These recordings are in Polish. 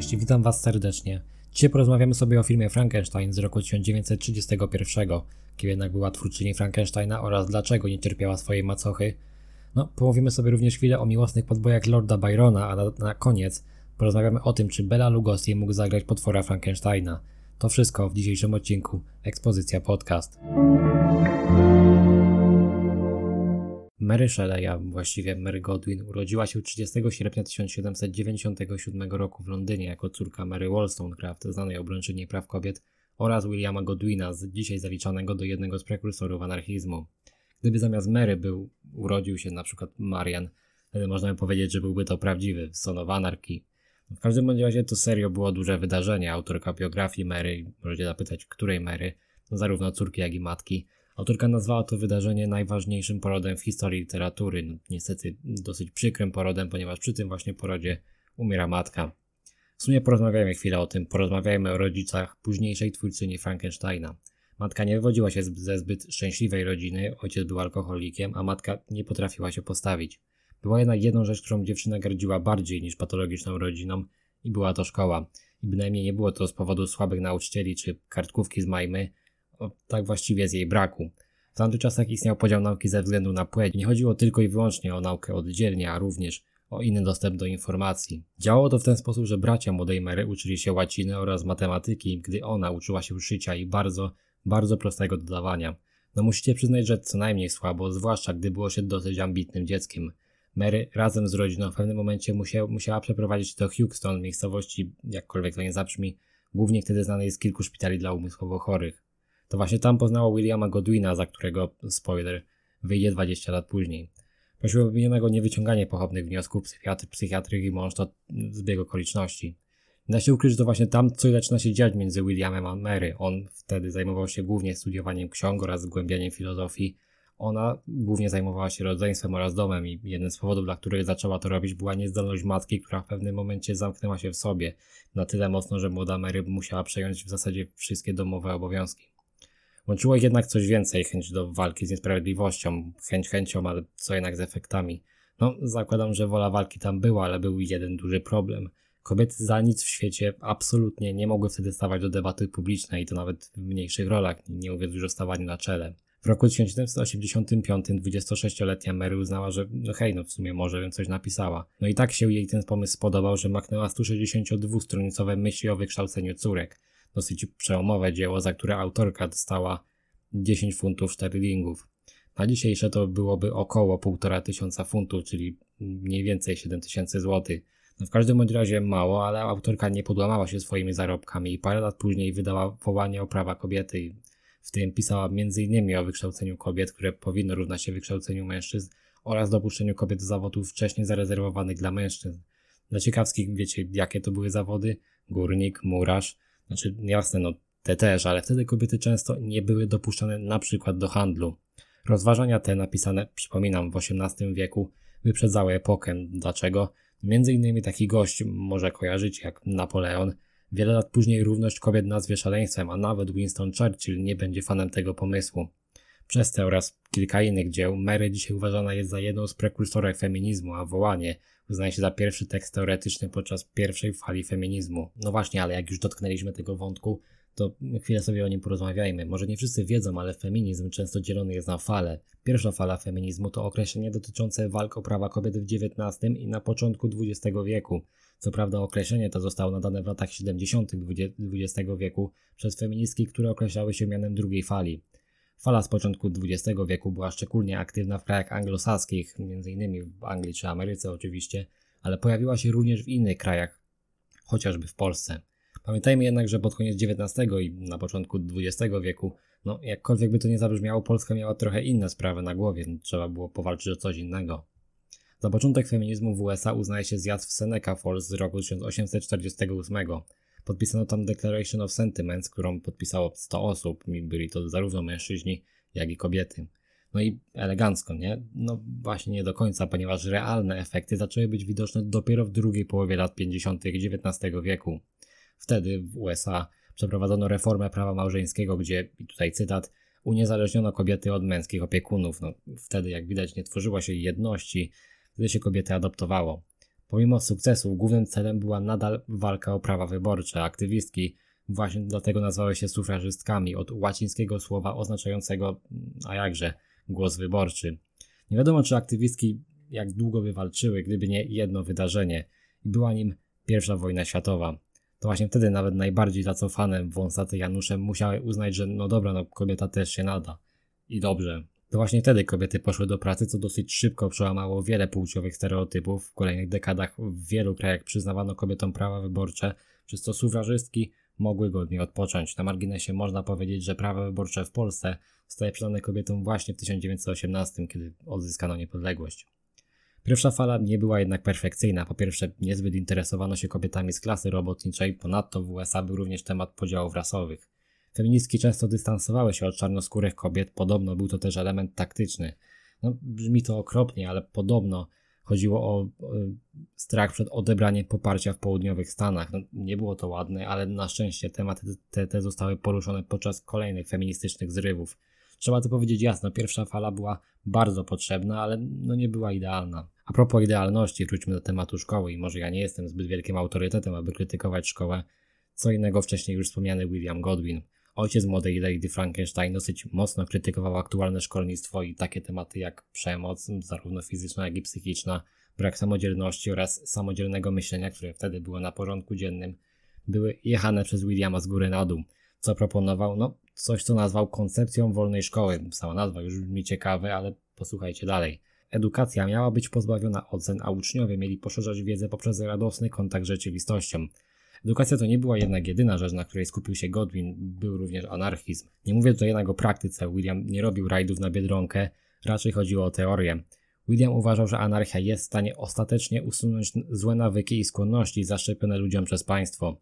Cześć, witam Was serdecznie. Dzisiaj porozmawiamy sobie o filmie Frankenstein z roku 1931, kim jednak była twórczyni Frankensteina oraz dlaczego nie cierpiała swojej macochy. No, pomówimy sobie również chwilę o miłosnych podbojach Lorda Byrona, a na, na koniec porozmawiamy o tym, czy Bela Lugosi mógł zagrać potwora Frankensteina. To wszystko w dzisiejszym odcinku Ekspozycja Podcast. Mary Shelley, a właściwie Mary Godwin, urodziła się 30 sierpnia 1797 roku w Londynie jako córka Mary Wollstonecraft, znanej obrończyni praw kobiet, oraz Williama Godwina, dzisiaj zaliczanego do jednego z prekursorów anarchizmu. Gdyby zamiast Mary był, urodził się na przykład Marian, wtedy można by powiedzieć, że byłby to prawdziwy son of anarchy. W każdym razie to serio było duże wydarzenie. Autorka biografii Mary, możecie zapytać, której Mary, no zarówno córki, jak i matki, Autorka nazwała to wydarzenie najważniejszym porodem w historii literatury. No, niestety dosyć przykrym porodem, ponieważ przy tym właśnie porodzie umiera matka. W sumie porozmawiajmy chwilę o tym, porozmawiajmy o rodzicach późniejszej twórczyni Frankensteina. Matka nie wywodziła się ze zbyt szczęśliwej rodziny, ojciec był alkoholikiem, a matka nie potrafiła się postawić. Była jednak jedną rzecz, którą dziewczyna gardziła bardziej niż patologiczną rodziną i była to szkoła. I bynajmniej nie było to z powodu słabych nauczycieli czy kartkówki z majmy, tak właściwie z jej braku. W tamtych czasach istniał podział nauki ze względu na płeć. Nie chodziło tylko i wyłącznie o naukę oddzielnie, a również o inny dostęp do informacji. Działało to w ten sposób, że bracia młodej Mary uczyli się łaciny oraz matematyki, gdy ona uczyła się szycia i bardzo, bardzo prostego dodawania. No musicie przyznać, że co najmniej słabo, zwłaszcza gdy było się dosyć ambitnym dzieckiem. Mary razem z rodziną w pewnym momencie musiał, musiała przeprowadzić do Houston, miejscowości, jakkolwiek to nie zabrzmi, głównie wtedy znanej z kilku szpitali dla umysłowo chorych. To właśnie tam poznała Williama Godwina, za którego, spoiler, wyjdzie 20 lat później. Prosił obwinionego nie wyciąganie pochopnych wniosków, psychiatry, psychiatry i mąż to zbieg okoliczności. Da się ukryć, że to właśnie tam coś zaczyna się dziać między Williamem a Mary. On wtedy zajmował się głównie studiowaniem ksiąg oraz zgłębianiem filozofii. Ona głównie zajmowała się rodzeństwem oraz domem i jeden z powodów, dla których zaczęła to robić, była niezdolność matki, która w pewnym momencie zamknęła się w sobie na tyle mocno, że młoda Mary musiała przejąć w zasadzie wszystkie domowe obowiązki. Łączyło ich jednak coś więcej, chęć do walki z niesprawiedliwością, chęć chęcią, ale co jednak z efektami. No, zakładam, że wola walki tam była, ale był jeden duży problem. Kobiety za nic w świecie absolutnie nie mogły wtedy stawać do debaty publicznej, i to nawet w mniejszych rolach, nie mówiąc już o stawaniu na czele. W roku 1785 26-letnia Mary uznała, że no hej, no w sumie może bym coś napisała. No i tak się jej ten pomysł spodobał, że machnęła 162-stronicowe myśli o wykształceniu córek dosyć przełomowe dzieło, za które autorka dostała 10 funtów sterlingów. Na dzisiejsze to byłoby około 1,5 tysiąca funtów, czyli mniej więcej 7 tysięcy złotych. No w każdym razie mało, ale autorka nie podłamała się swoimi zarobkami i parę lat później wydała wołanie o prawa kobiety. W tym pisała m.in. o wykształceniu kobiet, które powinno równać się wykształceniu mężczyzn oraz dopuszczeniu kobiet do zawodów wcześniej zarezerwowanych dla mężczyzn. Dla ciekawskich wiecie, jakie to były zawody? Górnik, murarz, znaczy, jasne, no te też, ale wtedy kobiety często nie były dopuszczane na przykład do handlu. Rozważania te napisane, przypominam, w XVIII wieku wyprzedzały epokę. Dlaczego? Między innymi taki gość może kojarzyć jak Napoleon. Wiele lat później równość kobiet nazwie szaleństwem, a nawet Winston Churchill nie będzie fanem tego pomysłu. Przez te oraz kilka innych dzieł Mary dzisiaj uważana jest za jedną z prekursorek feminizmu, a wołanie uznaje się za pierwszy tekst teoretyczny podczas pierwszej fali feminizmu. No właśnie, ale jak już dotknęliśmy tego wątku, to chwilę sobie o nim porozmawiajmy. Może nie wszyscy wiedzą, ale feminizm często dzielony jest na fale. Pierwsza fala feminizmu to określenie dotyczące walk o prawa kobiet w XIX i na początku XX wieku. Co prawda określenie to zostało nadane w latach 70. XX wieku przez feministki, które określały się mianem drugiej fali. Fala z początku XX wieku była szczególnie aktywna w krajach anglosaskich, m.in. w Anglii czy Ameryce oczywiście, ale pojawiła się również w innych krajach, chociażby w Polsce. Pamiętajmy jednak, że pod koniec XIX i na początku XX wieku, no jakkolwiek by to nie zabrzmiało, Polska miała trochę inne sprawy na głowie, trzeba było powalczyć o coś innego. Za początek feminizmu w USA uznaje się zjazd w Seneca Falls z roku 1848. Podpisano tam Declaration of Sentiments, którą podpisało 100 osób, byli to zarówno mężczyźni, jak i kobiety. No i elegancko, nie? No właśnie nie do końca, ponieważ realne efekty zaczęły być widoczne dopiero w drugiej połowie lat 50. XIX wieku. Wtedy w USA przeprowadzono reformę prawa małżeńskiego, gdzie, i tutaj cytat, uniezależniono kobiety od męskich opiekunów. No, wtedy, jak widać, nie tworzyło się jedności, wtedy się kobiety adoptowało. Pomimo sukcesu, głównym celem była nadal walka o prawa wyborcze. Aktywistki właśnie dlatego nazywały się sufrażystkami od łacińskiego słowa oznaczającego, a jakże, głos wyborczy. Nie wiadomo, czy aktywistki jak długo by walczyły, gdyby nie jedno wydarzenie i była nim pierwsza wojna światowa. To właśnie wtedy nawet najbardziej zacofane wąsate Janusze musiały uznać, że no dobra, no kobieta też się nada. I dobrze. To właśnie wtedy kobiety poszły do pracy, co dosyć szybko przełamało wiele płciowych stereotypów. W kolejnych dekadach w wielu krajach przyznawano kobietom prawa wyborcze, przez co sufrażystki mogły godnie odpocząć. Na marginesie można powiedzieć, że prawo wyborcze w Polsce zostaje przydane kobietom właśnie w 1918, kiedy odzyskano niepodległość. Pierwsza fala nie była jednak perfekcyjna. Po pierwsze, niezbyt interesowano się kobietami z klasy robotniczej, ponadto w USA był również temat podziałów rasowych. Feministki często dystansowały się od czarnoskórych kobiet, podobno był to też element taktyczny. No, brzmi to okropnie, ale podobno chodziło o, o strach przed odebraniem poparcia w południowych Stanach. No, nie było to ładne, ale na szczęście tematy te, te zostały poruszone podczas kolejnych feministycznych zrywów. Trzeba to powiedzieć jasno, pierwsza fala była bardzo potrzebna, ale no nie była idealna. A propos idealności, wróćmy do tematu szkoły i może ja nie jestem zbyt wielkim autorytetem, aby krytykować szkołę. Co innego wcześniej już wspomniany William Godwin. Ojciec młodej Lady Frankenstein dosyć mocno krytykował aktualne szkolnictwo i takie tematy jak przemoc, zarówno fizyczna, jak i psychiczna, brak samodzielności oraz samodzielnego myślenia, które wtedy było na porządku dziennym, były jechane przez Williama z góry na dół. Co proponował? No, coś co nazwał koncepcją wolnej szkoły. Sama nazwa już brzmi ciekawe, ale posłuchajcie dalej. Edukacja miała być pozbawiona ocen, a uczniowie mieli poszerzać wiedzę poprzez radosny kontakt z rzeczywistością. Edukacja to nie była jednak jedyna rzecz, na której skupił się Godwin, był również anarchizm. Nie mówię tutaj jednak o praktyce, William nie robił rajdów na Biedronkę, raczej chodziło o teorię. William uważał, że anarchia jest w stanie ostatecznie usunąć złe nawyki i skłonności zaszczepione ludziom przez państwo.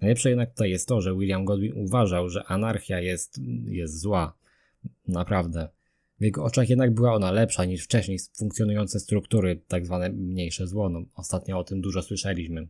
Najlepsze jednak tutaj jest to, że William Godwin uważał, że anarchia jest, jest zła. Naprawdę. W jego oczach jednak była ona lepsza niż wcześniej funkcjonujące struktury, tak zwane mniejsze zło. No, ostatnio o tym dużo słyszeliśmy.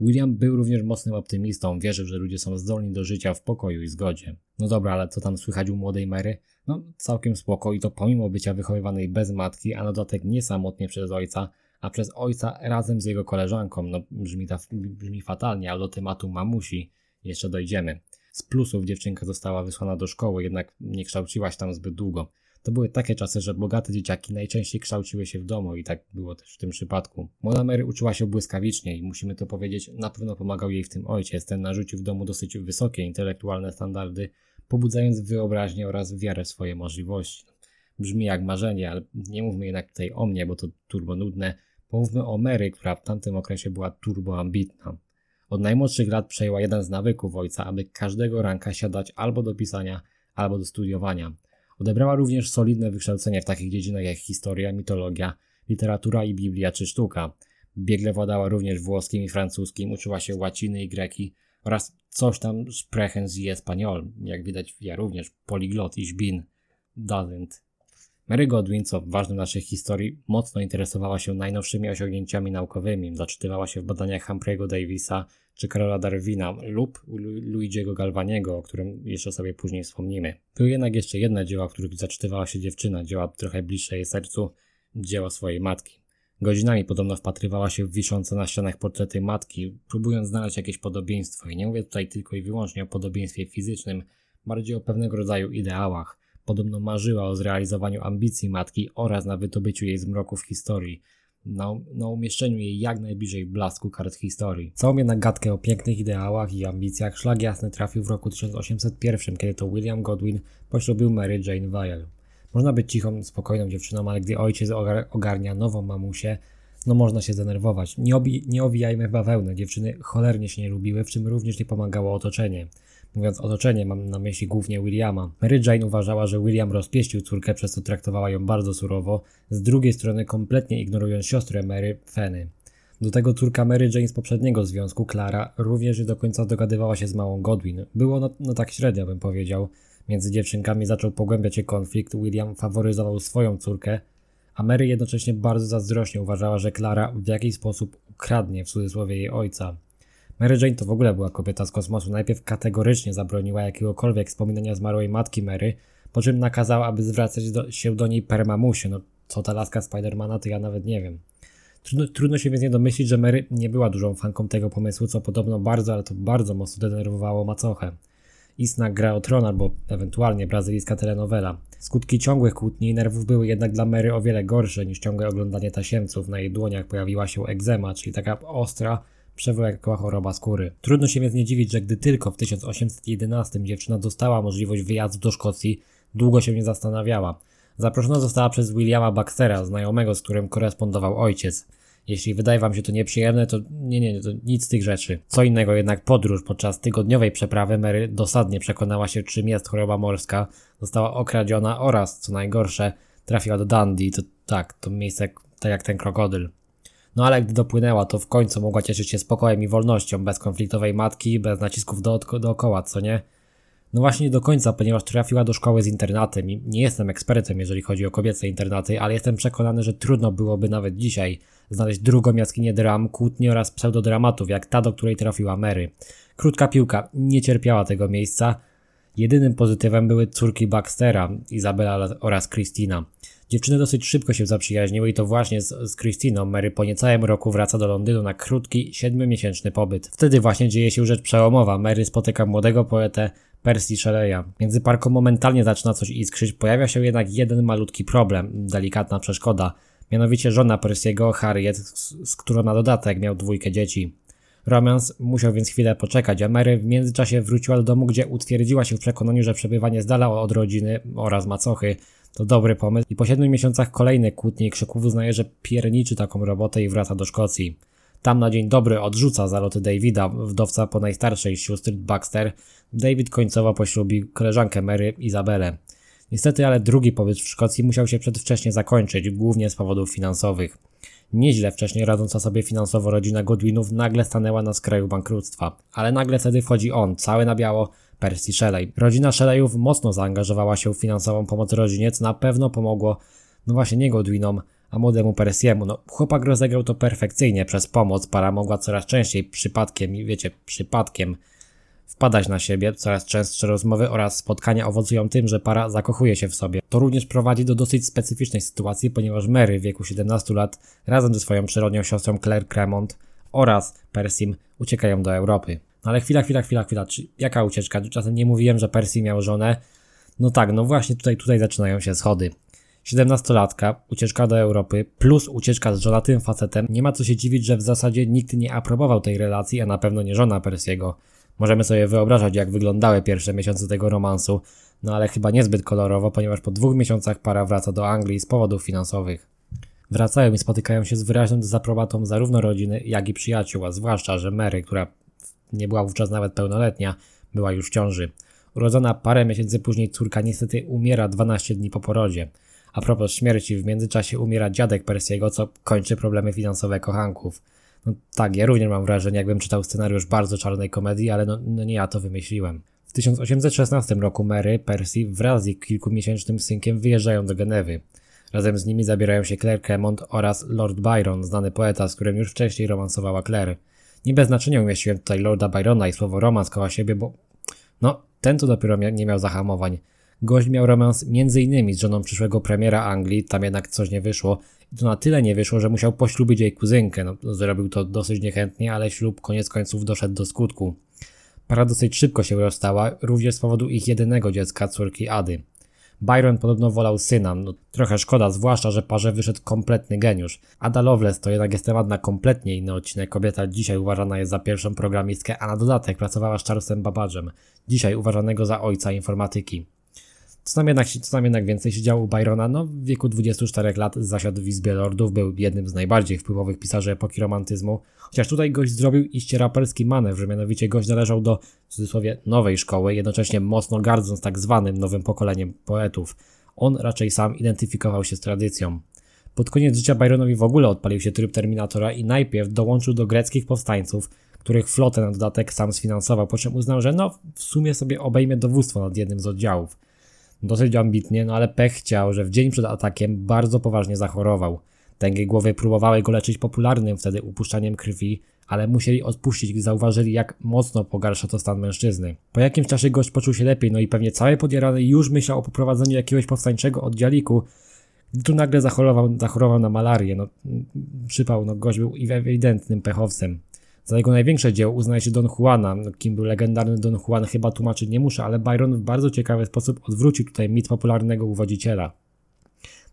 William był również mocnym optymistą, wierzył, że ludzie są zdolni do życia w pokoju i zgodzie. No dobra, ale co tam słychać u młodej Mary? No całkiem spoko i to pomimo bycia wychowywanej bez matki, a na dodatek nie samotnie przez ojca, a przez ojca razem z jego koleżanką. No brzmi, ta, brzmi fatalnie, ale do tematu mamusi jeszcze dojdziemy. Z plusów dziewczynka została wysłana do szkoły, jednak nie kształciła się tam zbyt długo. To były takie czasy, że bogate dzieciaki najczęściej kształciły się w domu i tak było też w tym przypadku. Młoda Mary uczyła się błyskawicznie i musimy to powiedzieć, na pewno pomagał jej w tym ojciec. Ten narzucił w domu dosyć wysokie intelektualne standardy, pobudzając wyobraźnię oraz wiarę w swoje możliwości. Brzmi jak marzenie, ale nie mówmy jednak tutaj o mnie, bo to turbo nudne. Pomówmy o Mary, która w tamtym okresie była turbo ambitna. Od najmłodszych lat przejęła jeden z nawyków ojca, aby każdego ranka siadać albo do pisania, albo do studiowania. Odebrała również solidne wykształcenie w takich dziedzinach jak historia, mitologia, literatura i Biblia czy sztuka. Biegle władała również włoskim i francuskim, uczyła się łaciny i greki oraz coś tam z espanol. Jak widać, ja również poliglot i bin doesn't. Mary Godwin, co ważne w naszej historii, mocno interesowała się najnowszymi osiągnięciami naukowymi. Zaczytywała się w badaniach Humphrey'ego Davisa czy Karola Darwina lub Luigiego Galvaniego, o którym jeszcze sobie później wspomnimy. Były jednak jeszcze jedne dzieła, których zaczytywała się dziewczyna, dzieła trochę bliższe jej sercu, dzieła swojej matki. Godzinami podobno wpatrywała się w wiszące na ścianach portrety matki, próbując znaleźć jakieś podobieństwo. I nie mówię tutaj tylko i wyłącznie o podobieństwie fizycznym, bardziej o pewnego rodzaju ideałach. Podobno marzyła o zrealizowaniu ambicji matki oraz na wydobyciu jej z mroków historii, na, na umieszczeniu jej jak najbliżej blasku kart historii. Całą jednak gadkę o pięknych ideałach i ambicjach szlag jasny trafił w roku 1801, kiedy to William Godwin poślubił Mary Jane Weil. Można być cichą, spokojną dziewczyną, ale gdy ojciec ogarnia nową mamusię, no można się zdenerwować. Nie, nie owijajmy w bawełnę, dziewczyny cholernie się nie lubiły, w czym również nie pomagało otoczenie. Mówiąc otoczenie, mam na myśli głównie Williama. Mary Jane uważała, że William rozpieścił córkę, przez co traktowała ją bardzo surowo, z drugiej strony kompletnie ignorując siostrę Mary, Feny. Do tego córka Mary Jane z poprzedniego związku, Clara, również nie do końca dogadywała się z małą Godwin. Było no, no tak średnio, bym powiedział. Między dziewczynkami zaczął pogłębiać się konflikt, William faworyzował swoją córkę, a Mary jednocześnie bardzo zazdrośnie uważała, że Clara w jakiś sposób ukradnie w cudzysłowie jej ojca. Mary Jane to w ogóle była kobieta z kosmosu. Najpierw kategorycznie zabroniła jakiegokolwiek wspominania zmarłej matki Mary, po czym nakazała, aby zwracać do, się do niej per mamusie. No, co ta laska Spidermana, to ja nawet nie wiem. Trudno, trudno się więc nie domyślić, że Mary nie była dużą fanką tego pomysłu, co podobno bardzo, ale to bardzo mocno denerwowało macochę. Istna gra o tron albo ewentualnie brazylijska telenowela. Skutki ciągłych kłótni i nerwów były jednak dla Mary o wiele gorsze niż ciągłe oglądanie tasiemców. Na jej dłoniach pojawiła się egzema, czyli taka ostra, przewlekła choroba skóry. Trudno się więc nie dziwić, że gdy tylko w 1811 dziewczyna dostała możliwość wyjazdu do Szkocji, długo się nie zastanawiała. Zaproszona została przez Williama Baxtera, znajomego, z którym korespondował ojciec. Jeśli wydaje wam się to nieprzyjemne, to nie, nie, to nic z tych rzeczy. Co innego jednak podróż podczas tygodniowej przeprawy Mary dosadnie przekonała się, czym jest choroba morska, została okradziona oraz, co najgorsze, trafiła do Dundee. To tak, to miejsce tak jak ten krokodyl. No ale gdy dopłynęła, to w końcu mogła cieszyć się spokojem i wolnością, bez konfliktowej matki, bez nacisków do, dookoła, co nie? No właśnie do końca, ponieważ trafiła do szkoły z internatem i nie jestem ekspertem, jeżeli chodzi o kobiece internaty, ale jestem przekonany, że trudno byłoby nawet dzisiaj znaleźć drugą jaskinię dram, kłótni oraz pseudodramatów, jak ta, do której trafiła Mary. Krótka piłka nie cierpiała tego miejsca. Jedynym pozytywem były córki Baxtera, Izabela oraz Christina. Dziewczyny dosyć szybko się zaprzyjaźniły i to właśnie z, z Christiną Mary po niecałym roku wraca do Londynu na krótki, siedmiomiesięczny pobyt. Wtedy właśnie dzieje się rzecz przełomowa. Mary spotyka młodego poetę Percy Shelley'a. Między parką momentalnie zaczyna coś iskrzyć, pojawia się jednak jeden malutki problem, delikatna przeszkoda. Mianowicie żona Percy'ego, Harriet, z, z którą na dodatek miał dwójkę dzieci. Romans musiał więc chwilę poczekać, a Mary w międzyczasie wróciła do domu, gdzie utwierdziła się w przekonaniu, że przebywanie z dala od rodziny oraz macochy to dobry pomysł i po siedmiu miesiącach kolejne kłótnie i krzyków uznaje, że pierniczy taką robotę i wraca do Szkocji. Tam na dzień dobry odrzuca zaloty Davida, wdowca po najstarszej siostry Baxter. David końcowo poślubi koleżankę Mary, Izabelę. Niestety, ale drugi pobyt w Szkocji musiał się przedwcześnie zakończyć, głównie z powodów finansowych. Nieźle wcześniej radząca sobie finansowo rodzina Godwinów nagle stanęła na skraju bankructwa. Ale nagle wtedy wchodzi on, cały na biało, Percy Shelley. Rodzina Shelleyów mocno zaangażowała się w finansową pomoc rodzinie, co na pewno pomogło, no właśnie nie Godwinom, a młodemu Persiemu. No, chłopak rozegrał to perfekcyjnie. Przez pomoc para mogła coraz częściej przypadkiem, wiecie, przypadkiem wpadać na siebie, coraz częstsze rozmowy oraz spotkania owocują tym, że para zakochuje się w sobie. To również prowadzi do dosyć specyficznej sytuacji, ponieważ Mary w wieku 17 lat razem ze swoją przyrodnią siostrą Claire Cremont oraz Persim uciekają do Europy. No ale chwila, chwila, chwila, chwila, czy jaka ucieczka? Czasem nie mówiłem, że Percy miał żonę. No tak, no właśnie tutaj, tutaj zaczynają się schody. 17-latka, ucieczka do Europy, plus ucieczka z żonatym facetem. Nie ma co się dziwić, że w zasadzie nikt nie aprobował tej relacji, a na pewno nie żona Persiego. Możemy sobie wyobrażać, jak wyglądały pierwsze miesiące tego romansu, no ale chyba niezbyt kolorowo, ponieważ po dwóch miesiącach para wraca do Anglii z powodów finansowych. Wracają i spotykają się z wyraźną dezaprobatą zarówno rodziny, jak i przyjaciół, a zwłaszcza, że Mary, która nie była wówczas nawet pełnoletnia, była już w ciąży. Urodzona parę miesięcy później córka niestety umiera 12 dni po porodzie. A propos śmierci, w międzyczasie umiera dziadek Persiego, co kończy problemy finansowe kochanków. No tak, ja również mam wrażenie, jakbym czytał scenariusz bardzo czarnej komedii, ale no, no nie ja to wymyśliłem. W 1816 roku Mary, Percy wraz z ich kilkumiesięcznym synkiem wyjeżdżają do Genewy. Razem z nimi zabierają się Claire Cremont oraz Lord Byron, znany poeta, z którym już wcześniej romansowała Claire. Nie bez znaczenia umieściłem tutaj Lorda Byrona i słowo romans koło siebie, bo no, ten to dopiero nie miał zahamowań. Gość miał romans m.in. z żoną przyszłego premiera Anglii, tam jednak coś nie wyszło. I to na tyle nie wyszło, że musiał poślubić jej kuzynkę. No, zrobił to dosyć niechętnie, ale ślub koniec końców doszedł do skutku. Para dosyć szybko się rozstała, również z powodu ich jedynego dziecka, córki Ady. Byron podobno wolał syna, no trochę szkoda, zwłaszcza, że parze wyszedł kompletny geniusz. Ada Lovelace to jednak jest temat na kompletnie inny odcinek. Kobieta dzisiaj uważana jest za pierwszą programistkę, a na dodatek pracowała z Charlesem Babbage'em, dzisiaj uważanego za ojca informatyki. Co tam jednak, co tam jednak więcej się działo u Byrona? No, w wieku 24 lat zasiadł w Izbie Lordów, był jednym z najbardziej wpływowych pisarzy epoki romantyzmu, chociaż tutaj gość zrobił iście raperski manewr, mianowicie gość należał do, w cudzysłowie, nowej szkoły, jednocześnie mocno gardząc tak zwanym nowym pokoleniem poetów. On raczej sam identyfikował się z tradycją. Pod koniec życia Byronowi w ogóle odpalił się tryb Terminatora i najpierw dołączył do greckich powstańców, których flotę na dodatek sam sfinansował, po czym uznał, że no w sumie sobie obejmie dowództwo nad jednym z oddziałów. Dosyć ambitnie, no ale pech chciał, że w dzień przed atakiem bardzo poważnie zachorował. Tęgie głowy próbowały go leczyć popularnym wtedy upuszczaniem krwi, ale musieli odpuścić, gdy zauważyli, jak mocno pogarsza to stan mężczyzny. Po jakimś czasie gość poczuł się lepiej, no i pewnie cały podjarany już myślał o poprowadzeniu jakiegoś powstańczego oddzialiku, Tu nagle zachorował, zachorował na malarię. No, przypał, no gość był ewidentnym pechowcem. Za jego największe dzieło uznaje się Don Juana, kim był legendarny Don Juan chyba tłumaczyć nie muszę, ale Byron w bardzo ciekawy sposób odwrócił tutaj mit popularnego uwodziciela.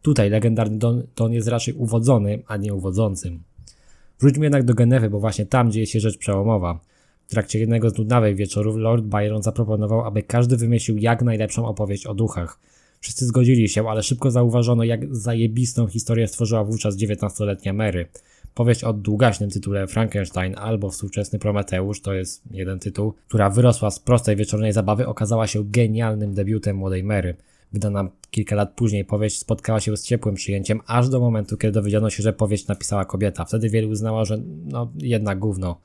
Tutaj legendarny Don, Don jest raczej uwodzony, a nie uwodzącym. Wróćmy jednak do Genewy, bo właśnie tam dzieje się rzecz przełomowa. W trakcie jednego z nudnawych wieczorów Lord Byron zaproponował, aby każdy wymyślił jak najlepszą opowieść o duchach. Wszyscy zgodzili się, ale szybko zauważono, jak zajebistą historię stworzyła wówczas 19-letnia Mary. Powieść o długaśnym tytule Frankenstein albo Współczesny Prometeusz, to jest jeden tytuł, która wyrosła z prostej wieczornej zabawy, okazała się genialnym debiutem młodej Mary. Wydana kilka lat później powieść spotkała się z ciepłym przyjęciem, aż do momentu, kiedy dowiedziano się, że powieść napisała kobieta. Wtedy wielu uznało, że no jednak gówno.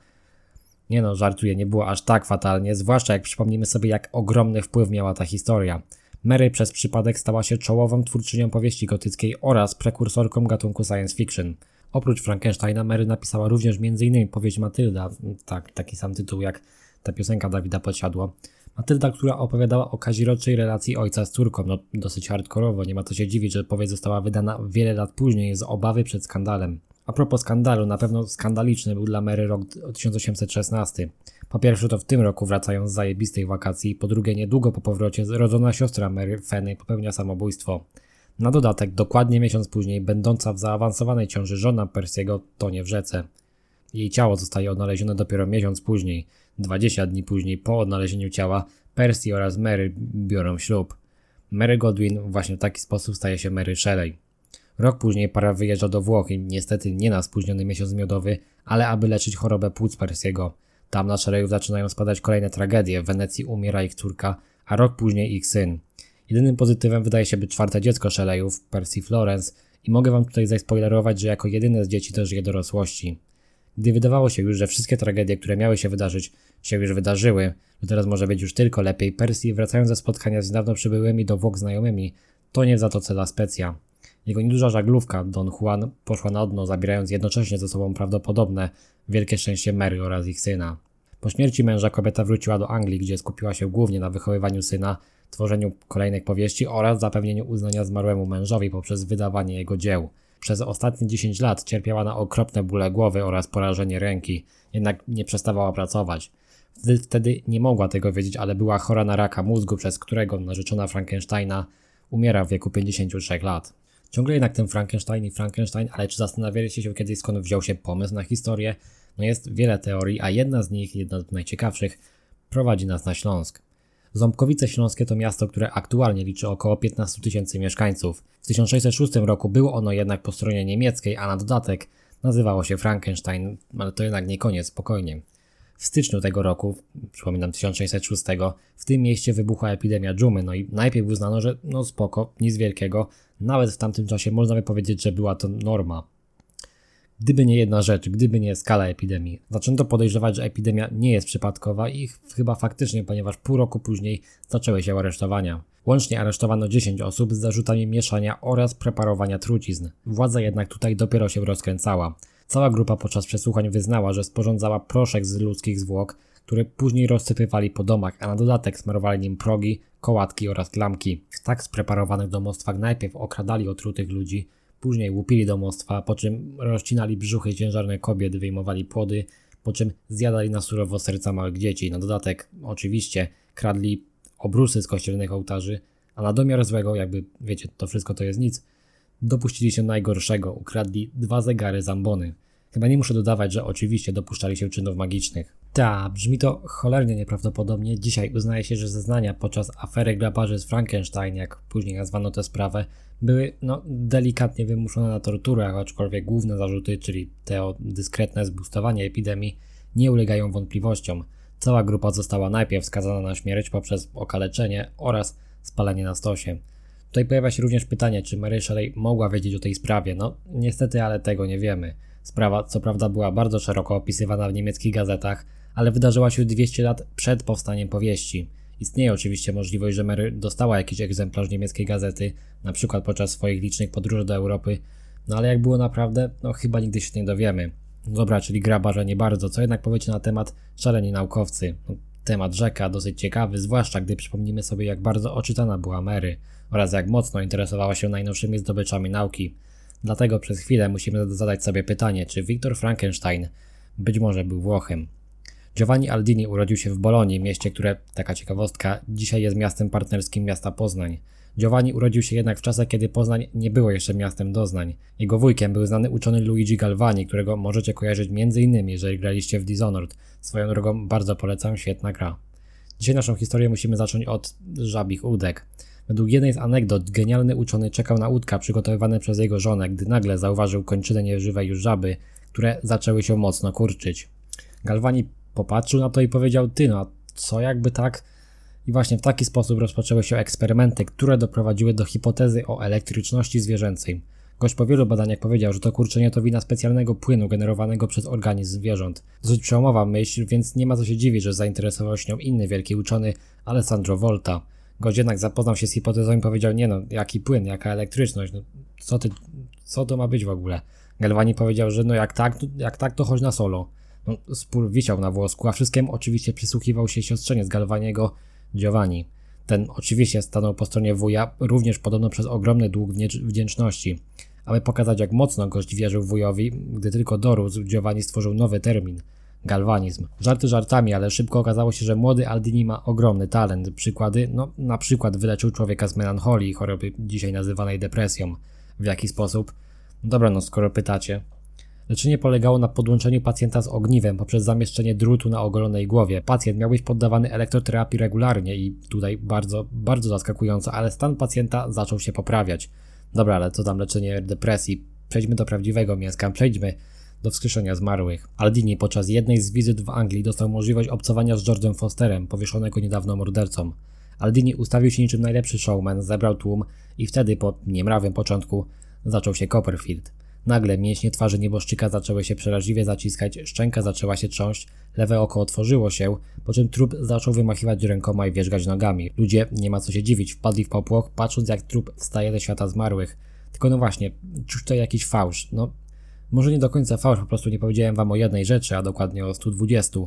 Nie no, żartuję, nie było aż tak fatalnie, zwłaszcza jak przypomnimy sobie, jak ogromny wpływ miała ta historia. Mary przez przypadek stała się czołową twórczynią powieści gotyckiej oraz prekursorką gatunku science fiction. Oprócz Frankensteina, Mary napisała również m.in. powieść Matylda, tak, taki sam tytuł jak ta piosenka Dawida Podsiadło. Matylda, która opowiadała o kaziroczej relacji ojca z córką, no dosyć hardkorowo, nie ma co się dziwić, że powieść została wydana wiele lat później z obawy przed skandalem. A propos skandalu, na pewno skandaliczny był dla Mary rok 1816. Po pierwsze to w tym roku wracają z zajebistej wakacji, po drugie niedługo po powrocie rodzona siostra Mary, Fanny, popełnia samobójstwo. Na dodatek, dokładnie miesiąc później, będąca w zaawansowanej ciąży żona Persiego tonie w rzece. Jej ciało zostaje odnalezione dopiero miesiąc później. 20 dni później, po odnalezieniu ciała, Percy oraz Mary biorą ślub. Mary Godwin właśnie w taki sposób staje się Mary Shelley. Rok później para wyjeżdża do Włoch niestety nie na spóźniony miesiąc miodowy, ale aby leczyć chorobę płuc Persiego. Tam na Shelleyów zaczynają spadać kolejne tragedie. W Wenecji umiera ich córka, a rok później ich syn. Jedynym pozytywem wydaje się być czwarte dziecko Shelleyów, Percy Florence, i mogę wam tutaj zaspoilerować, że jako jedyne z dzieci też żyje dorosłości. Gdy wydawało się już, że wszystkie tragedie, które miały się wydarzyć, się już wydarzyły, że teraz może być już tylko lepiej, Percy, wracając ze spotkania z niedawno przybyłymi do Włoch znajomymi, tonie w Zatoce La Specja. Jego nieduża żaglówka, Don Juan, poszła na dno, zabierając jednocześnie ze sobą prawdopodobne wielkie szczęście Mary oraz ich syna. Po śmierci męża kobieta wróciła do Anglii, gdzie skupiła się głównie na wychowywaniu syna, tworzeniu kolejnych powieści oraz zapewnieniu uznania zmarłemu mężowi poprzez wydawanie jego dzieł. Przez ostatnie 10 lat cierpiała na okropne bóle głowy oraz porażenie ręki, jednak nie przestawała pracować. Wtedy, nie mogła tego wiedzieć, ale była chora na raka mózgu, przez którego narzeczona Frankensteina umiera w wieku 53 lat. Ciągle jednak ten Frankenstein i Frankenstein, ale czy zastanawialiście się kiedyś skąd wziął się pomysł na historię? No jest wiele teorii, a jedna z nich, jedna z najciekawszych, prowadzi nas na Śląsk. Ząbkowice Śląskie to miasto, które aktualnie liczy około 15 tysięcy mieszkańców. W 1606 roku było ono jednak po stronie niemieckiej, a na dodatek nazywało się Frankenstein, ale to jednak nie koniec, spokojnie. W styczniu tego roku, przypominam 1606, w tym mieście wybuchła epidemia dżumy, no i najpierw uznano, że no spoko, nic wielkiego, nawet w tamtym czasie można by powiedzieć, że była to norma. Gdyby nie jedna rzecz, gdyby nie skala epidemii, zaczęto podejrzewać, że epidemia nie jest przypadkowa i chyba faktycznie, ponieważ pół roku później zaczęły się aresztowania. Łącznie aresztowano 10 osób z zarzutami mieszania oraz preparowania trucizn. Władza jednak tutaj dopiero się rozkręcała. Cała grupa podczas przesłuchań wyznała, że sporządzała proszek z ludzkich zwłok, który później rozsypywali po domach, a na dodatek smarowali nim progi, kołatki oraz klamki. W tak spreparowanych domostwach najpierw okradali otrutych ludzi, później łupili domostwa, po czym rozcinali brzuchy ciężarne kobiet, wyjmowali płody, po czym zjadali na surowo serca małych dzieci. Na dodatek, oczywiście, kradli obrusy z kościelnych ołtarzy, a na domiar złego, jakby wiecie, to wszystko to jest nic, dopuścili się najgorszego, ukradli dwa zegary zambony. Chyba nie muszę dodawać, że oczywiście dopuszczali się czynów magicznych. Ta, brzmi to cholernie nieprawdopodobnie. Dzisiaj uznaje się, że zeznania podczas afery grabarzy z Frankenstein, jak później nazwano tę sprawę, były no, delikatnie wymuszone na torturach, aczkolwiek główne zarzuty, czyli te o dyskretne zbustowanie epidemii, nie ulegają wątpliwościom. Cała grupa została najpierw skazana na śmierć poprzez okaleczenie oraz spalenie na stosie. Tutaj pojawia się również pytanie, czy Mary Shelley mogła wiedzieć o tej sprawie. No, niestety, ale tego nie wiemy. Sprawa, co prawda, była bardzo szeroko opisywana w niemieckich gazetach, ale wydarzyła się 200 lat przed powstaniem powieści. Istnieje oczywiście możliwość, że Mary dostała jakiś egzemplarz niemieckiej gazety, na przykład podczas swoich licznych podróży do Europy, no ale jak było naprawdę, no chyba nigdy się nie dowiemy. Dobra, czyli grabarze nie bardzo, co jednak powiecie na temat szaleni naukowcy? No, Temat rzeka dosyć ciekawy, zwłaszcza gdy przypomnimy sobie jak bardzo oczytana była Mary oraz jak mocno interesowała się najnowszymi zdobyczami nauki. Dlatego przez chwilę musimy zadać sobie pytanie, czy Viktor Frankenstein być może był Włochem. Giovanni Aldini urodził się w Bolonii, mieście, które, taka ciekawostka, dzisiaj jest miastem partnerskim miasta Poznań. Giovanni urodził się jednak w czasach, kiedy Poznań nie było jeszcze miastem doznań. Jego wujkiem był znany uczony Luigi Galvani, którego możecie kojarzyć m.in. jeżeli graliście w Dishonored. Swoją drogą bardzo polecam, świetna gra. Dzisiaj naszą historię musimy zacząć od żabich łódek. Według jednej z anegdot genialny uczony czekał na łódka przygotowywane przez jego żonę, gdy nagle zauważył kończynę nieżywej już żaby, które zaczęły się mocno kurczyć. Galvani popatrzył na to i powiedział: Ty, no co jakby tak? I właśnie w taki sposób rozpoczęły się eksperymenty, które doprowadziły do hipotezy o elektryczności zwierzęcej. Gość po wielu badaniach powiedział, że to kurczenie to wina specjalnego płynu generowanego przez organizm zwierząt. Dosyć przełomowa myśl, więc nie ma co się dziwić, że zainteresował się nią inny wielki uczony Alessandro Volta. Gość jednak zapoznał się z hipotezą i powiedział, nie no, jaki płyn, jaka elektryczność, no, co, ty, co to ma być w ogóle? Galvani powiedział, że no jak tak, jak tak to chodź na solo. No, spór wisiał na włosku, a wszystkim oczywiście przysłuchiwał się siostrzeniec Galvaniego, Giovanni. Ten oczywiście stanął po stronie wuja, również podobno przez ogromny dług wdzięczności. Aby pokazać jak mocno gość wierzył wujowi, gdy tylko dorósł, Giovanni stworzył nowy termin galwanizm. Żarty żartami, ale szybko okazało się, że młody Aldini ma ogromny talent. Przykłady, no na przykład wyleczył człowieka z melancholii, choroby dzisiaj nazywanej depresją. W jaki sposób? Dobra, no skoro pytacie. Leczenie polegało na podłączeniu pacjenta z ogniwem poprzez zamieszczenie drutu na ogolonej głowie. Pacjent miał być poddawany elektroterapii regularnie i tutaj bardzo, bardzo zaskakująco, ale stan pacjenta zaczął się poprawiać. Dobra, ale co tam leczenie depresji? Przejdźmy do prawdziwego mięska, przejdźmy do wskrzeszenia zmarłych. Aldini podczas jednej z wizyt w Anglii dostał możliwość obcowania z George'em Fosterem, powieszonego niedawno mordercą. Aldini ustawił się niczym najlepszy showman, zebrał tłum i wtedy po niemrawym początku zaczął się Copperfield. Nagle mięśnie twarzy nieboszczyka zaczęły się przeraźliwie zaciskać, szczęka zaczęła się trząść, lewe oko otworzyło się, po czym trup zaczął wymachiwać rękoma i wierzgać nogami. Ludzie, nie ma co się dziwić, wpadli w popłoch, patrząc jak trup wstaje ze świata zmarłych. Tylko no właśnie, czuć to jakiś fałsz. No, może nie do końca fałsz, po prostu nie powiedziałem wam o jednej rzeczy, a dokładnie o 120.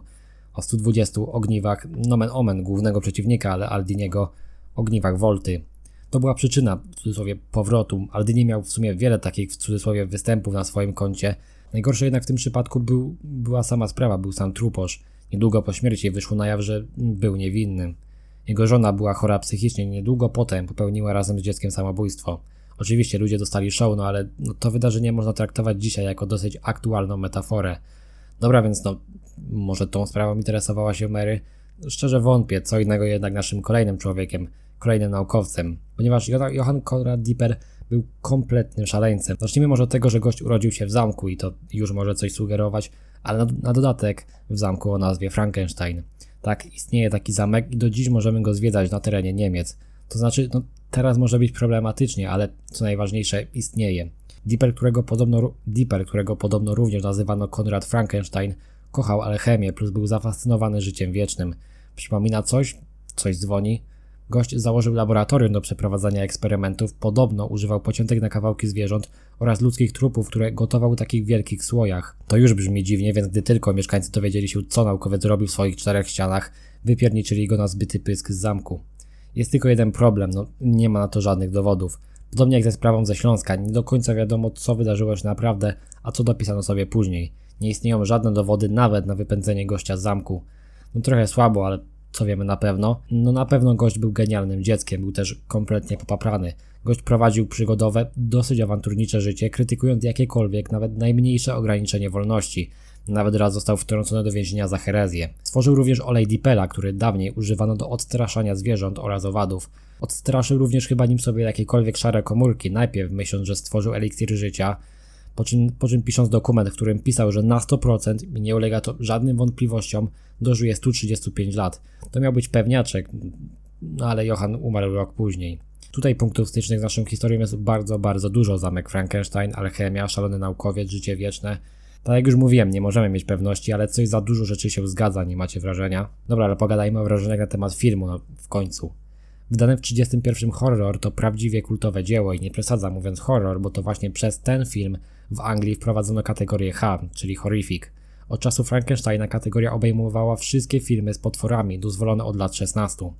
O 120 ogniwach, nomen omen głównego przeciwnika, ale Aldiniego, ogniwach Volty. To była przyczyna, w cudzysłowie, powrotu. Aldini miał w sumie wiele takich, w cudzysłowie, występów na swoim koncie. Najgorsze jednak w tym przypadku był, była sama sprawa, był sam truposz. Niedługo po śmierci wyszło na jaw, że był niewinny. Jego żona była chora psychicznie, niedługo potem popełniła razem z dzieckiem samobójstwo. Oczywiście ludzie dostali show, no ale no, to wydarzenie można traktować dzisiaj jako dosyć aktualną metaforę. Dobra, więc no, może tą sprawą interesowała się Mary? Szczerze wątpię, co innego jednak naszym kolejnym człowiekiem, kolejnym naukowcem, ponieważ Johann Konrad Dieper był kompletnym szaleńcem. Zacznijmy może od tego, że gość urodził się w zamku i to już może coś sugerować, ale na, na dodatek w zamku o nazwie Frankenstein. Tak, istnieje taki zamek i do dziś możemy go zwiedzać na terenie Niemiec. To znaczy, no, teraz może być problematycznie, ale co najważniejsze, istnieje. Dipper, którego podobno, Dipper, którego podobno również nazywano Konrad Frankenstein, kochał alchemię, plus był zafascynowany życiem wiecznym. Przypomina coś? Coś dzwoni? Gość założył laboratorium do przeprowadzania eksperymentów, podobno używał pociętek na kawałki zwierząt oraz ludzkich trupów, które gotował w takich wielkich słojach. To już brzmi dziwnie, więc gdy tylko mieszkańcy dowiedzieli się, co naukowiec robił w swoich czterech ścianach, wypierniczyli go na zbyty pysk z zamku. Jest tylko jeden problem, no nie ma na to żadnych dowodów. Podobnie jak ze sprawą ze Śląska, nie do końca wiadomo, co wydarzyło się naprawdę, a co dopisano sobie później. Nie istnieją żadne dowody nawet na wypędzenie gościa z zamku. No trochę słabo, ale co wiemy na pewno? No na pewno gość był genialnym dzieckiem, był też kompletnie popaprany. Gość prowadził przygodowe, dosyć awanturnicze życie, krytykując jakiekolwiek, nawet najmniejsze ograniczenie wolności. Nawet raz został wtrącony do więzienia za herezję. Stworzył również olej dipela, który dawniej używano do odstraszania zwierząt oraz owadów. Odstraszył również chyba nim sobie jakiekolwiek szare komórki, najpierw myśląc, że stworzył eliksir życia, po czym, po czym pisząc dokument, w którym pisał, że na 100% i nie ulega to żadnym wątpliwościom, dożyje 135 lat. To miał być pewniaczek, no ale Johann umarł rok później. Tutaj punktów stycznych z naszą historią jest bardzo, bardzo dużo. Zamek Frankenstein, alchemia, szalony naukowiec, życie wieczne. Tak jak już mówiłem, nie możemy mieć pewności, ale coś za dużo rzeczy się zgadza, nie macie wrażenia? Dobra, ale pogadajmy o wrażeniach na temat filmu, no w końcu. Wydany w 31 horror to prawdziwie kultowe dzieło i nie przesadzam mówiąc horror, bo to właśnie przez ten film w Anglii wprowadzono kategorię H, czyli horrific. Od czasu Frankensteina kategoria obejmowała wszystkie filmy z potworami, dozwolone od lat 16.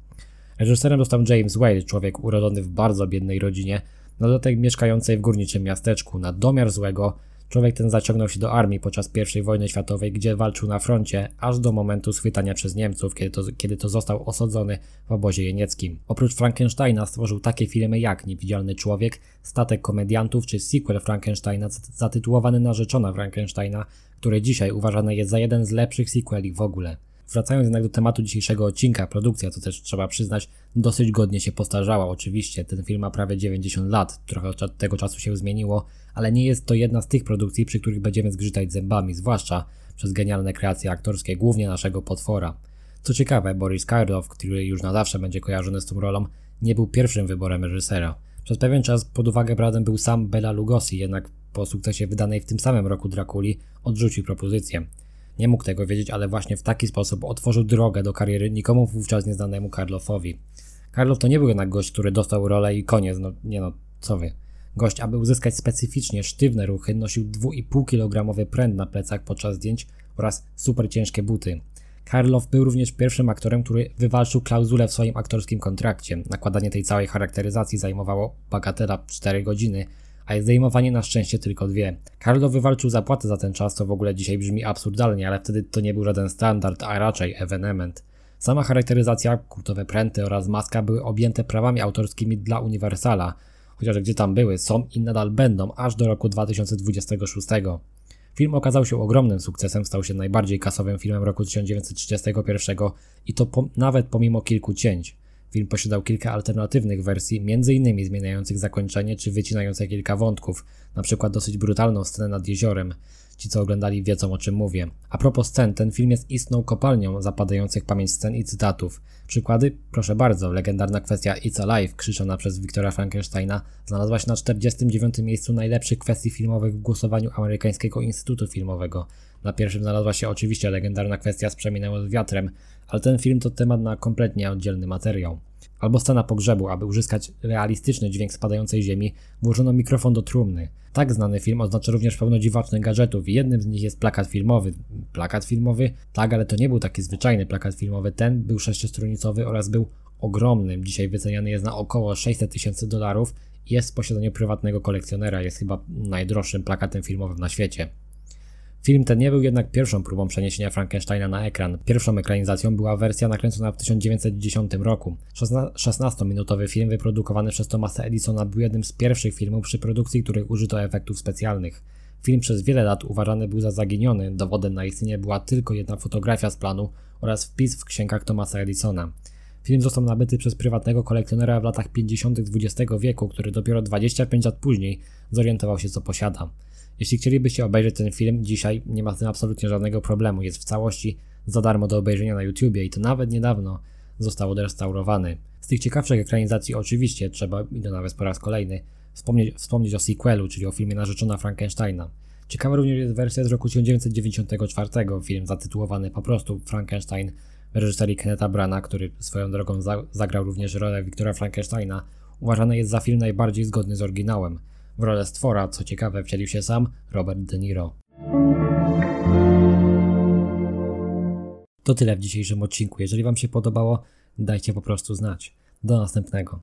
Reżyserem został James Whale, człowiek urodzony w bardzo biednej rodzinie, na dodatek mieszkającej w górniczym miasteczku. Na domiar złego człowiek ten zaciągnął się do armii podczas I wojny światowej, gdzie walczył na froncie, aż do momentu schwytania przez Niemców, kiedy to, kiedy to został osadzony w obozie jenieckim. Oprócz Frankensteina stworzył takie filmy jak Niewidzialny Człowiek, Statek Komediantów czy sequel Frankensteina zatytułowany Narzeczona Frankensteina, który dzisiaj uważany jest za jeden z lepszych sequeli w ogóle. Wracając jednak do tematu dzisiejszego odcinka, produkcja, to też trzeba przyznać, dosyć godnie się postarzała. Oczywiście, ten film ma prawie 90 lat, trochę od tego czasu się zmieniło, ale nie jest to jedna z tych produkcji, przy których będziemy zgrzytać zębami, zwłaszcza przez genialne kreacje aktorskie, głównie naszego potwora. Co ciekawe, Boris Karloff, który już na zawsze będzie kojarzony z tą rolą, nie był pierwszym wyborem reżysera. Przez pewien czas pod uwagę bradem był sam Bela Lugosi, jednak po sukcesie wydanej w tym samym roku Drakuli odrzucił propozycję. Nie mógł tego wiedzieć, ale właśnie w taki sposób otworzył drogę do kariery nikomu wówczas nieznanemu Karlofowi. Karlof to nie był jednak gość, który dostał rolę i koniec, no nie no, co wy. Gość, aby uzyskać specyficznie sztywne ruchy, nosił 2,5 kg pręd na plecach podczas zdjęć oraz super ciężkie buty. Karloff był również pierwszym aktorem, który wywalczył klauzulę w swoim aktorskim kontrakcie. Nakładanie tej całej charakteryzacji zajmowało bagatela 4 godziny, a zdejmowanie na szczęście tylko dwie. Carlo wywalczył zapłatę za ten czas, co w ogóle dzisiaj brzmi absurdalnie, ale wtedy to nie był żaden standard, a raczej ewenement. Sama charakteryzacja, kultowe pręty oraz maska były objęte prawami autorskimi dla Universala, chociaż gdzie tam były, są i nadal będą aż do roku 2026. Film okazał się ogromnym sukcesem, stał się najbardziej kasowym filmem roku 1931 i to po, nawet pomimo kilku cięć. Film posiadał kilka alternatywnych wersji, m.in. zmieniających zakończenie czy wycinających kilka wątków, przykład dosyć brutalną scenę nad jeziorem. Ci, co oglądali, wiedzą o czym mówię. A propos scen, ten film jest istną kopalnią zapadających pamięć scen i cytatów. Przykłady? Proszę bardzo, legendarna kwestia It's Alive, krzyczona przez Wiktora Frankensteina, znalazła się na 49. miejscu najlepszych kwestii filmowych w głosowaniu Amerykańskiego Instytutu Filmowego. Na pierwszym znalazła się oczywiście legendarna kwestia z Przeminęło z wiatrem, ale ten film to temat na kompletnie oddzielny materiał. Albo scena pogrzebu, aby uzyskać realistyczny dźwięk spadającej ziemi, włożono mikrofon do trumny. Tak znany film oznacza również pełno dziwacznych gadżetów i jednym z nich jest plakat filmowy. Plakat filmowy? Tak, ale to nie był taki zwyczajny plakat filmowy, ten był sześciostronicowy oraz był ogromnym. Dzisiaj wyceniany jest na około 600 tysięcy dolarów i jest w posiadaniu prywatnego kolekcjonera. Jest chyba najdroższym plakatem filmowym na świecie. Film ten nie był jednak pierwszą próbą przeniesienia Frankensteina na ekran. Pierwszą ekranizacją była wersja nakręcona w 1910 roku. 16-minutowy film wyprodukowany przez Thomasa Edisona był jednym z pierwszych filmów przy produkcji, których użyto efektów specjalnych. Film przez wiele lat uważany był za zaginiony, dowodem na istnienie była tylko jedna fotografia z planu oraz wpis w księgach Thomasa Edisona. Film został nabyty przez prywatnego kolekcjonera w latach 50. XX wieku, który dopiero 25 lat później zorientował się co posiada. Jeśli chcielibyście obejrzeć ten film dzisiaj, nie ma z tym absolutnie żadnego problemu. Jest w całości za darmo do obejrzenia na YouTubie i to nawet niedawno został odrestaurowany. Z tych ciekawszych ekranizacji oczywiście trzeba, i to nawet po raz kolejny, wspomnieć, wspomnieć o sequelu, czyli o filmie Narzeczona Frankensteina. Ciekawa również jest wersja z roku 1994, film zatytułowany po prostu Frankenstein reżyserii Kenneta Brana, który swoją drogą za zagrał również rolę Wiktora Frankensteina. Uważany jest za film najbardziej zgodny z oryginałem. W rolę stwora, co ciekawe, wcielił się sam Robert De Niro. To tyle w dzisiejszym odcinku. Jeżeli Wam się podobało, dajcie po prostu znać. Do następnego.